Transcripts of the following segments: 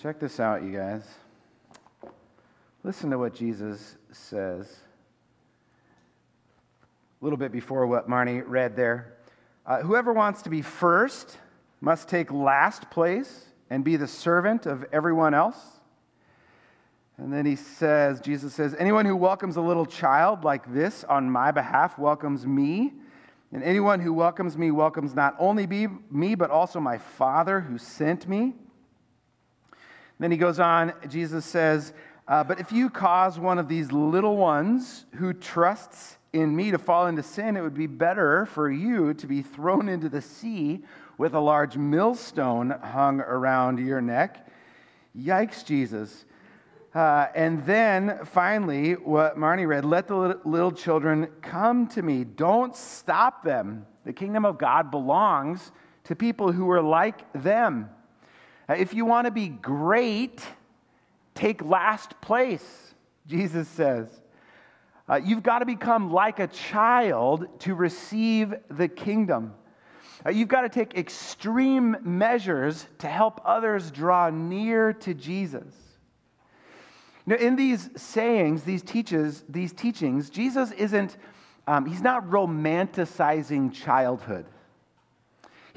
Check this out, you guys. Listen to what Jesus says. A little bit before what Marnie read there. Uh, whoever wants to be first must take last place and be the servant of everyone else. And then he says, Jesus says, anyone who welcomes a little child like this on my behalf welcomes me. And anyone who welcomes me welcomes not only me, but also my Father who sent me. Then he goes on, Jesus says, uh, But if you cause one of these little ones who trusts in me to fall into sin, it would be better for you to be thrown into the sea with a large millstone hung around your neck. Yikes, Jesus. Uh, and then finally, what Marnie read let the little children come to me. Don't stop them. The kingdom of God belongs to people who are like them. Uh, if you want to be great, take last place, Jesus says. Uh, you've got to become like a child to receive the kingdom. Uh, you've got to take extreme measures to help others draw near to Jesus. Now, in these sayings, these teaches, these teachings, Jesus isn't, um, he's not romanticizing childhood.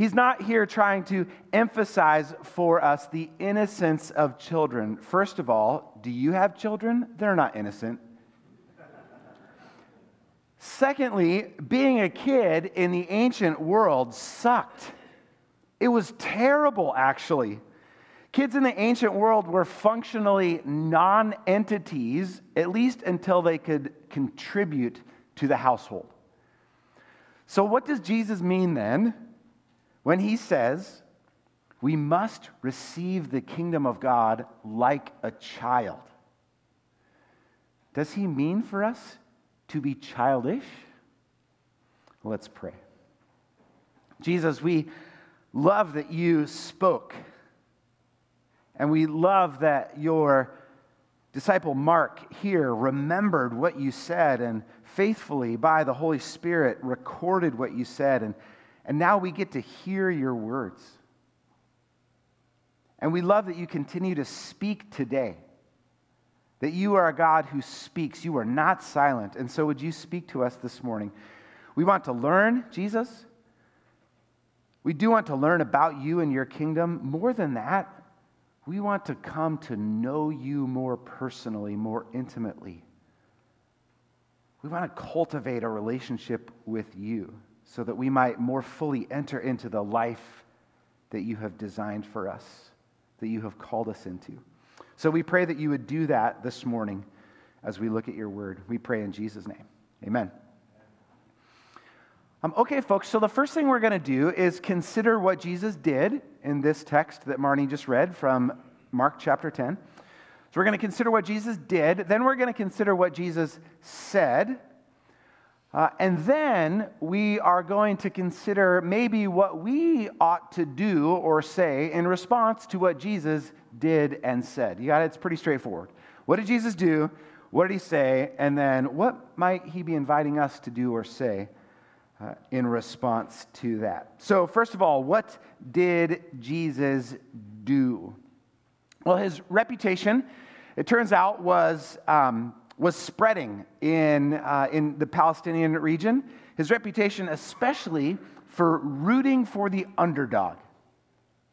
He's not here trying to emphasize for us the innocence of children. First of all, do you have children? They're not innocent. Secondly, being a kid in the ancient world sucked. It was terrible, actually. Kids in the ancient world were functionally non entities, at least until they could contribute to the household. So, what does Jesus mean then when he says, we must receive the kingdom of God like a child. Does he mean for us to be childish? Let's pray. Jesus, we love that you spoke. And we love that your disciple Mark here remembered what you said and faithfully, by the Holy Spirit, recorded what you said and and now we get to hear your words. And we love that you continue to speak today. That you are a God who speaks. You are not silent. And so, would you speak to us this morning? We want to learn, Jesus. We do want to learn about you and your kingdom. More than that, we want to come to know you more personally, more intimately. We want to cultivate a relationship with you so that we might more fully enter into the life that you have designed for us, that you have called us into. So we pray that you would do that this morning as we look at your word. We pray in Jesus' name. Amen. Um, okay, folks, so the first thing we're going to do is consider what Jesus did in this text that Marnie just read from Mark chapter 10. So we're going to consider what Jesus did, then we're going to consider what Jesus said, uh, and then we are going to consider maybe what we ought to do or say in response to what Jesus did and said. You got it? It's pretty straightforward. What did Jesus do? What did he say? And then what might he be inviting us to do or say uh, in response to that? So, first of all, what did Jesus do? Well, his reputation, it turns out, was. Um, was spreading in, uh, in the Palestinian region. His reputation, especially for rooting for the underdog.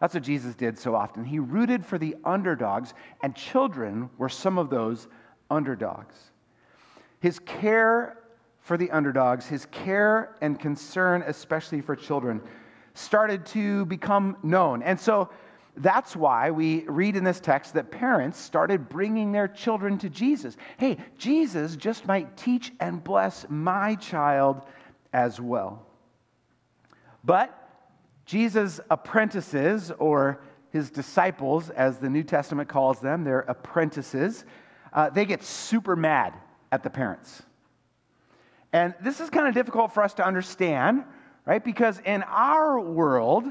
That's what Jesus did so often. He rooted for the underdogs, and children were some of those underdogs. His care for the underdogs, his care and concern, especially for children, started to become known. And so that's why we read in this text that parents started bringing their children to Jesus. Hey, Jesus just might teach and bless my child as well. But Jesus' apprentices or his disciples, as the New Testament calls them, their apprentices, uh, they get super mad at the parents. And this is kind of difficult for us to understand, right? Because in our world,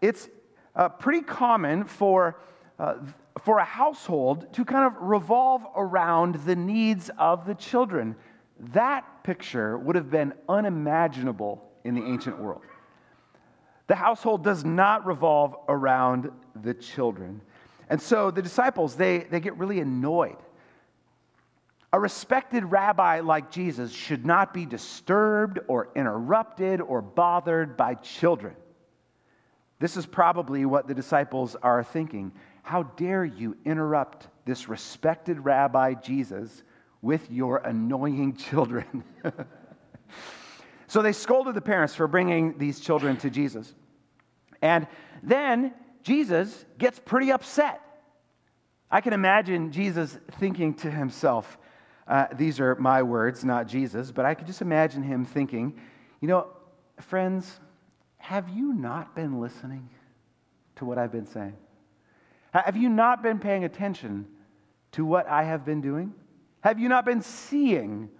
it's uh, pretty common for, uh, for a household to kind of revolve around the needs of the children. That picture would have been unimaginable in the ancient world. The household does not revolve around the children. And so the disciples, they, they get really annoyed. A respected rabbi like Jesus should not be disturbed or interrupted or bothered by children. This is probably what the disciples are thinking. How dare you interrupt this respected rabbi Jesus with your annoying children? so they scolded the parents for bringing these children to Jesus. And then Jesus gets pretty upset. I can imagine Jesus thinking to himself, uh, these are my words, not Jesus, but I could just imagine him thinking, you know, friends, have you not been listening to what I've been saying? Have you not been paying attention to what I have been doing? Have you not been seeing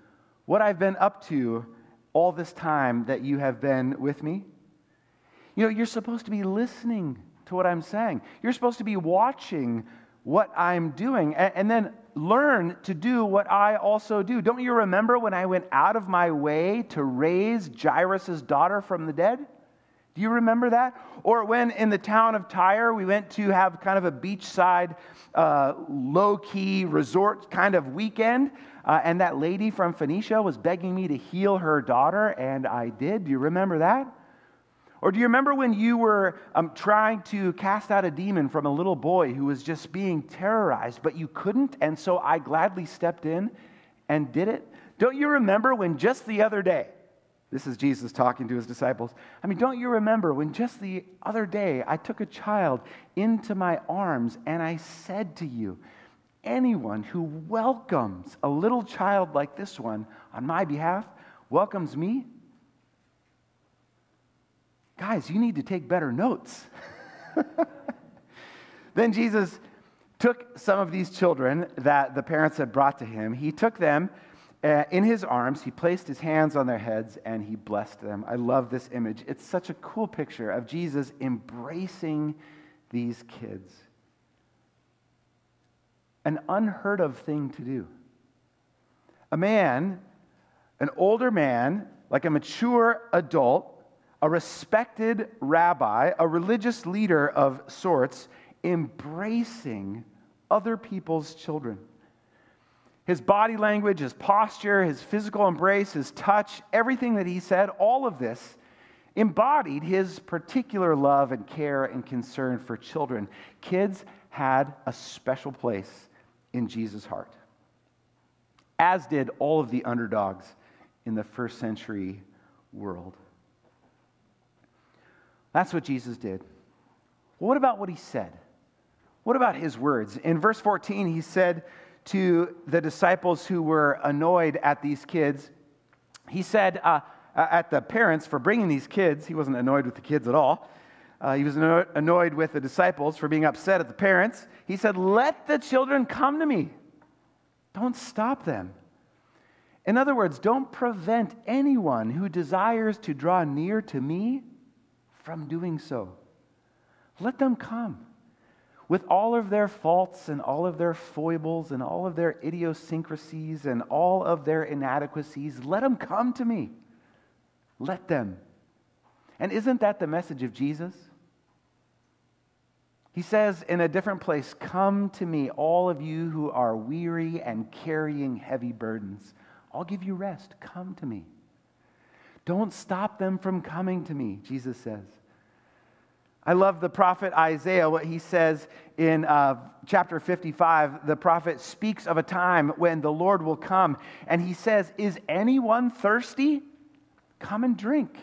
what I've been up to all this time that you have been with me? You know, you're supposed to be listening to what I'm saying. You're supposed to be watching what I'm doing and, and, then learn to do what I also do. Don't you remember when I went out of my way to raise Jairus' daughter from the dead? Do you remember that? Or when in the town of Tyre, we went to have kind of a beachside, uh, low key resort kind of weekend, uh, and that lady from Phoenicia was begging me to heal her daughter, and I did. Do you remember that? Or do you remember when you were um, trying to cast out a demon from a little boy who was just being terrorized, but you couldn't, and so I gladly stepped in and did it? Don't you remember when just the other day, this is Jesus talking to his disciples. I mean, don't you remember when just the other day I took a child into my arms and I said to you, anyone who welcomes a little child like this one on my behalf welcomes me? Guys, you need to take better notes. then Jesus took some of these children that the parents had brought to him. He took them uh, in his arms, he placed his hands on their heads and he blessed them. I love this image. It's such a cool picture of Jesus embracing these kids. An unheard of thing to do. A man, an older man, like a mature adult, a respected rabbi, a religious leader of sorts, embracing other people's children. His body language, his posture, his physical embrace, his touch, everything that he said, all of this embodied his particular love and care and concern for children. Kids had a special place in Jesus' heart, as did all of the underdogs in the first century world. That's what Jesus did. What about what he said? What about his words? In verse 14, he said to the disciples who were annoyed at these kids, he said uh, at the parents for bringing these kids, he wasn't annoyed with the kids at all. Uh, he was annoyed with the disciples for being upset at the parents. He said, Let the children come to me. Don't stop them. In other words, don't prevent anyone who desires to draw near to me from doing so. Let them come with all of their faults and all of their foibles and all of their idiosyncrasies and all of their inadequacies. Let them come to me. Let them. And isn't that the message of Jesus? He says in a different place, Come to me, all of you who are weary and carrying heavy burdens. I'll give you rest. Come to me. Don't stop them from coming to me, Jesus says. I love the prophet Isaiah, what he says in uh, chapter 55. The prophet speaks of a time when the Lord will come, and he says, Is anyone thirsty? Come and drink.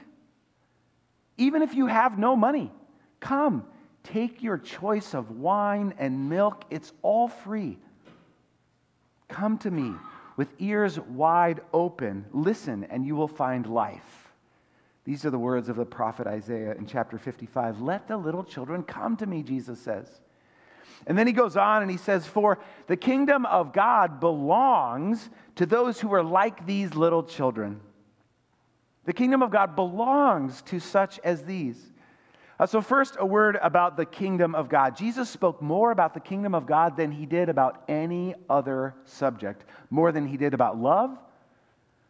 Even if you have no money, come, take your choice of wine and milk. It's all free. Come to me with ears wide open. Listen, and you will find life. These are the words of the prophet Isaiah in chapter 55. Let the little children come to me, Jesus says. And then he goes on and he says, For the kingdom of God belongs to those who are like these little children. The kingdom of God belongs to such as these. Uh, so, first, a word about the kingdom of God. Jesus spoke more about the kingdom of God than he did about any other subject, more than he did about love,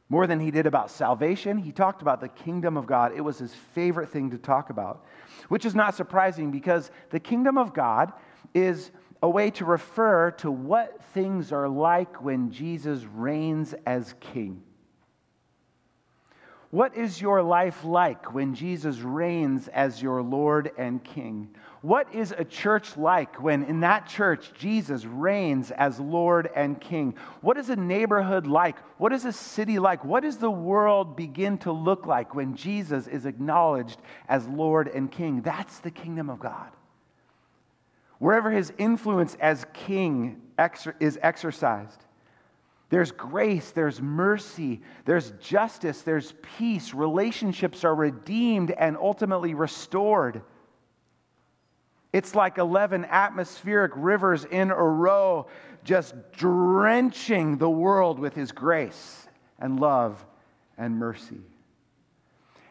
more than he did about salvation. He talked about the kingdom of God. It was his favorite thing to talk about, which is not surprising because the kingdom of God is a way to refer to what things are like when Jesus reigns as king. What is your life like when Jesus reigns as your Lord and King? What is a church like when in that church Jesus reigns as Lord and King? What is a neighborhood like? What is a city like? What does the world begin to look like when Jesus is acknowledged as Lord and King? That's the kingdom of God. Wherever his influence as King is exercised, there's grace, there's mercy, there's justice, there's peace. Relationships are redeemed and ultimately restored. It's like 11 atmospheric rivers in a row, just drenching the world with his grace and love and mercy.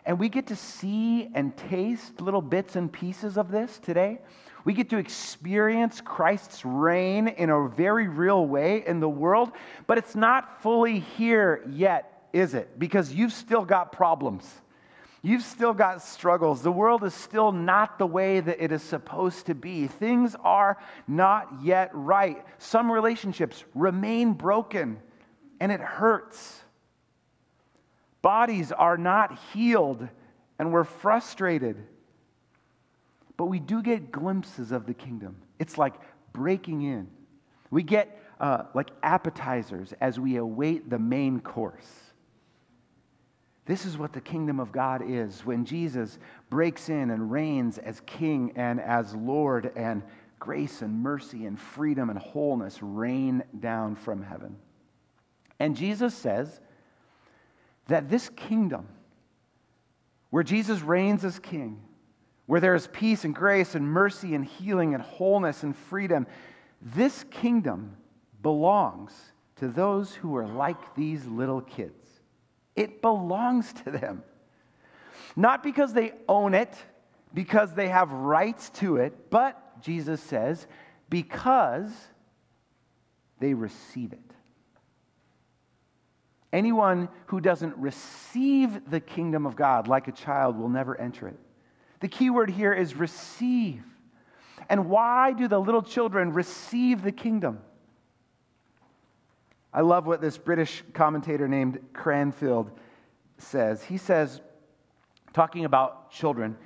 And we get to see and taste little bits and pieces of this today. We get to experience Christ's reign in a very real way in the world, but it's not fully here yet, is it? Because you've still got problems. You've still got struggles. The world is still not the way that it is supposed to be. Things are not yet right. Some relationships remain broken, and it hurts. Bodies are not healed, and we're frustrated. But we do get glimpses of the kingdom. It's like breaking in. We get uh, like appetizers as we await the main course. This is what the kingdom of God is when Jesus breaks in and reigns as king and as Lord, and grace and mercy and freedom and wholeness rain down from heaven. And Jesus says that this kingdom, where Jesus reigns as king, where there is peace and grace and mercy and healing and wholeness and freedom. This kingdom belongs to those who are like these little kids. It belongs to them. Not because they own it, because they have rights to it, but, Jesus says, because they receive it. Anyone who doesn't receive the kingdom of God like a child will never enter it. The key word here is receive. And why do the little children receive the kingdom? I love what this British commentator named Cranfield says. He says, talking about children,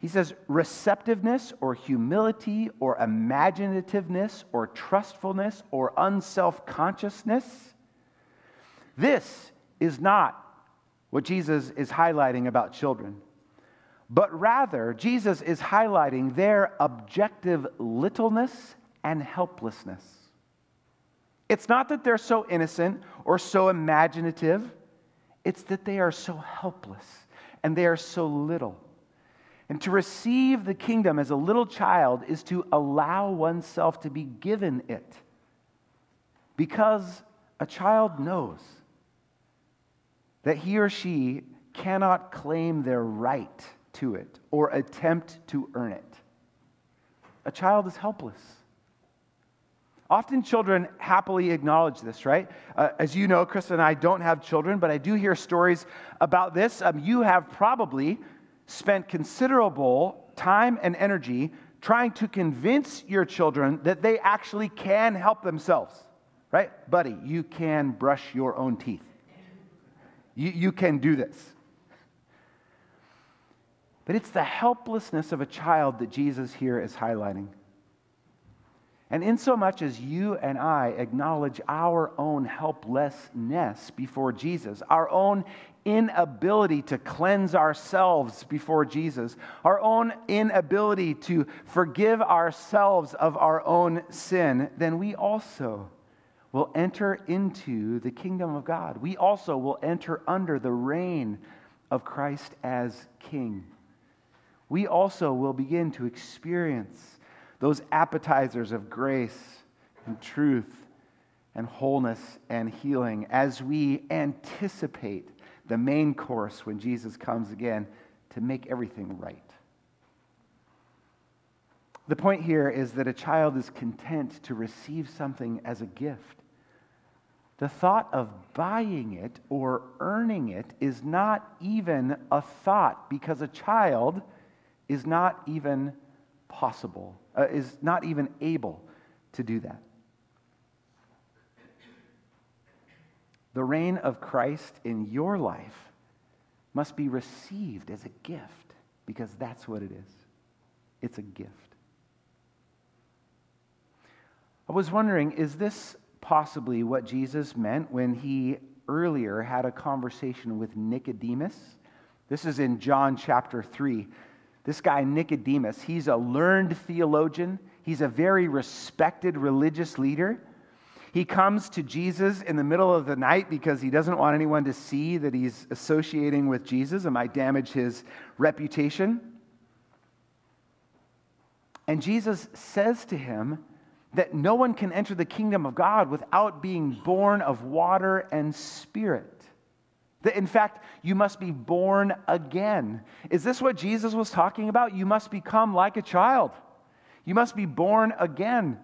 he says, receptiveness or humility or imaginativeness or trustfulness or unself consciousness. This is not what Jesus is highlighting about children but rather, Jesus is highlighting their objective littleness and helplessness. It's not that they're so innocent or so imaginative, it's that they are so helpless and they are so little. And to receive the kingdom as a little child is to allow oneself to be given it. Because a child knows that he or she cannot claim their right to it or attempt to earn it. A child is helpless. Often children happily acknowledge this, right? Uh, as you know, Krista and I don't have children, but I do hear stories about this. Um, you have probably spent considerable time and energy trying to convince your children that they actually can help themselves, right? Buddy, you can brush your own teeth. You, you can do this. But it's the helplessness of a child that Jesus here is highlighting. And in so much as you and I acknowledge our own helplessness before Jesus, our own inability to cleanse ourselves before Jesus, our own inability to forgive ourselves of our own sin, then we also will enter into the kingdom of God. We also will enter under the reign of Christ as King, we also will begin to experience those appetizers of grace and truth and wholeness and healing as we anticipate the main course when Jesus comes again to make everything right. The point here is that a child is content to receive something as a gift. The thought of buying it or earning it is not even a thought because a child is not even possible, uh, is not even able to do that. The reign of Christ in your life must be received as a gift because that's what it is. It's a gift. I was wondering, is this possibly what Jesus meant when he earlier had a conversation with Nicodemus? This is in John chapter 3. This guy, Nicodemus, he's a learned theologian, he's a very respected religious leader. He comes to Jesus in the middle of the night because he doesn't want anyone to see that he's associating with Jesus and might damage his reputation. And Jesus says to him that no one can enter the kingdom of God without being born of water and spirit. That in fact, you must be born again. Is this what Jesus was talking about? You must become like a child. You must be born again.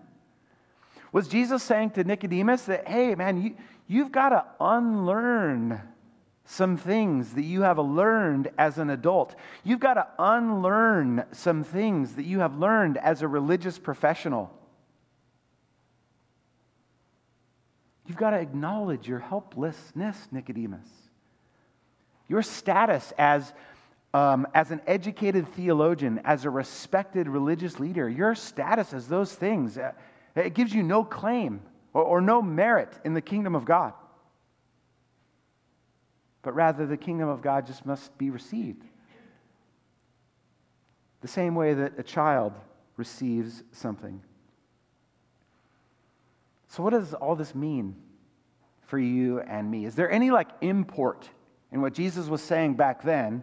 Was Jesus saying to Nicodemus that, hey, man, you, you've got to unlearn some things that you have learned as an adult? You've got to unlearn some things that you have learned as a religious professional. You've got to acknowledge your helplessness, Nicodemus. Your status as, um, as an educated theologian, as a respected religious leader, your status as those things, uh, it gives you no claim or, or no merit in the kingdom of God. But rather, the kingdom of God just must be received. The same way that a child receives something. So, what does all this mean for you and me? Is there any like import in what Jesus was saying back then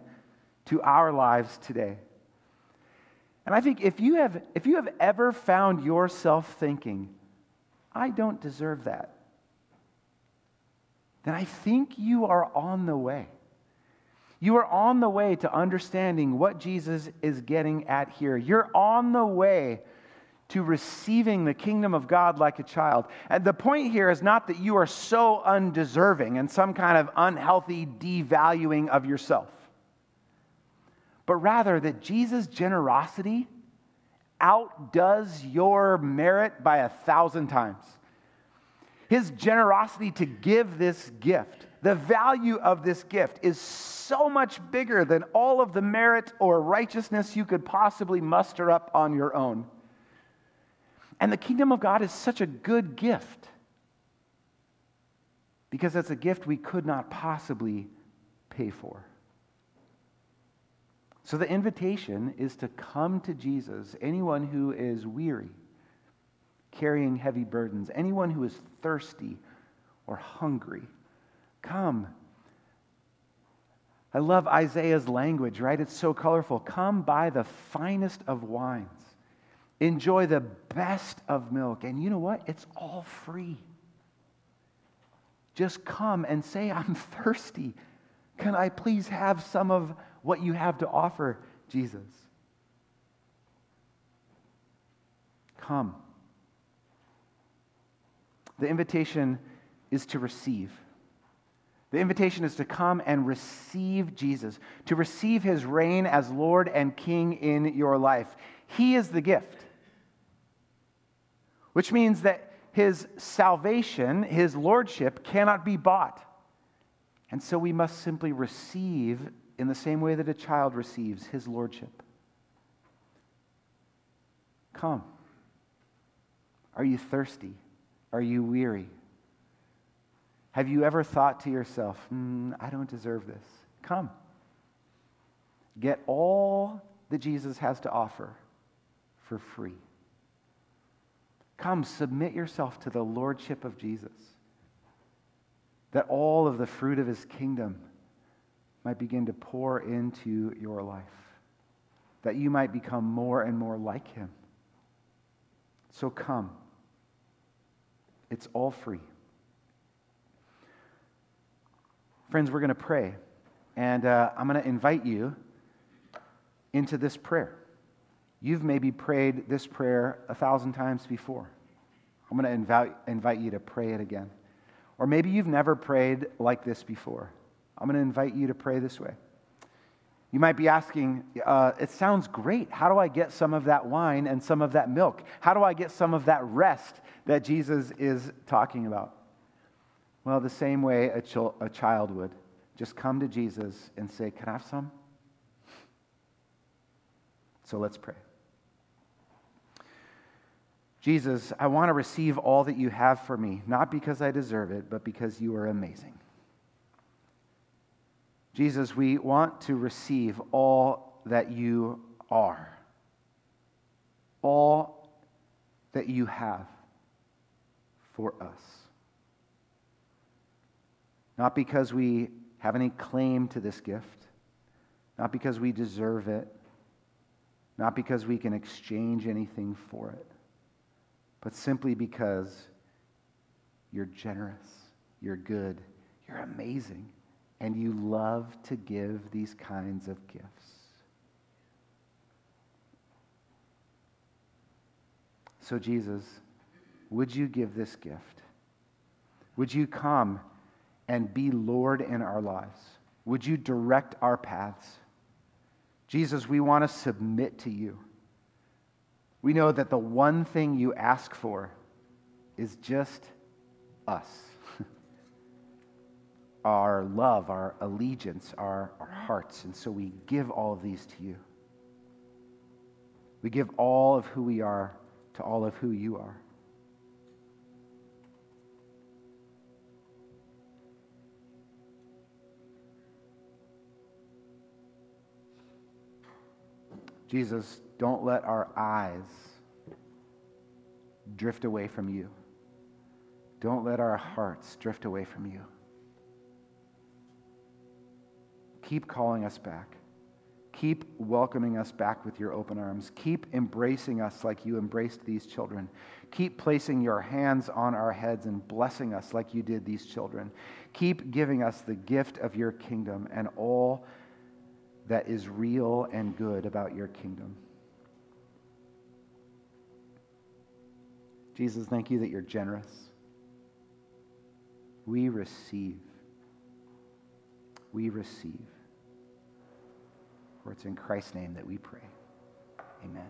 to our lives today? And I think if you have, if you have ever found yourself thinking, I don't deserve that, then I think you are on the way. You are on the way to understanding what Jesus is getting at here. You're on the way to receiving the kingdom of God like a child. And the point here is not that you are so undeserving and some kind of unhealthy devaluing of yourself, but rather that Jesus' generosity outdoes your merit by a thousand times. His generosity to give this gift, the value of this gift is so much bigger than all of the merit or righteousness you could possibly muster up on your own. And the kingdom of God is such a good gift because it's a gift we could not possibly pay for. So the invitation is to come to Jesus, anyone who is weary, carrying heavy burdens, anyone who is thirsty or hungry. Come. I love Isaiah's language, right? It's so colorful. Come buy the finest of wines enjoy the best of milk. And you know what? It's all free. Just come and say, I'm thirsty. Can I please have some of what you have to offer, Jesus? Come. The invitation is to receive. The invitation is to come and receive Jesus, to receive his reign as Lord and King in your life. He is the gift which means that his salvation, his lordship, cannot be bought. And so we must simply receive in the same way that a child receives his lordship. Come. Are you thirsty? Are you weary? Have you ever thought to yourself, mm, I don't deserve this? Come. Get all that Jesus has to offer for free. Come, submit yourself to the lordship of Jesus. That all of the fruit of his kingdom might begin to pour into your life, that you might become more and more like him. So come. It's all free. Friends, we're going to pray. And uh, I'm going to invite you into this prayer. You've maybe prayed this prayer a thousand times before. I'm going to invite, invite you to pray it again. Or maybe you've never prayed like this before. I'm going to invite you to pray this way. You might be asking, uh, it sounds great. How do I get some of that wine and some of that milk? How do I get some of that rest that Jesus is talking about? Well, the same way a, ch- a child would. Just come to Jesus and say, Can I have some? So let's pray. Jesus, I want to receive all that you have for me, not because I deserve it, but because you are amazing. Jesus, we want to receive all that you are, all that you have for us. Not because we have any claim to this gift, not because we deserve it, not because we can exchange anything for it, but simply because you're generous, you're good, you're amazing, and you love to give these kinds of gifts. So, Jesus, would you give this gift? Would you come and be Lord in our lives? Would you direct our paths? Jesus, we want to submit to you. We know that the one thing you ask for is just us our love, our allegiance, our, our hearts. And so we give all of these to you. We give all of who we are to all of who you are. Jesus, don't let our eyes drift away from you. Don't let our hearts drift away from you. Keep calling us back. Keep welcoming us back with your open arms. Keep embracing us like you embraced these children. Keep placing your hands on our heads and blessing us like you did these children. Keep giving us the gift of your kingdom and all that is real and good about your kingdom. Jesus, thank you that you're generous. We receive. We receive. For it's in Christ's name that we pray. Amen.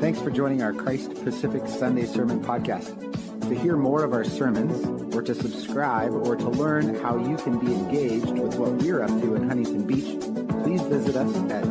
Thanks for joining our Christ Pacific Sunday Sermon Podcast. To hear more of our sermons, or to subscribe, or to learn how you can be engaged with what we're up to in Huntington Beach, please visit us at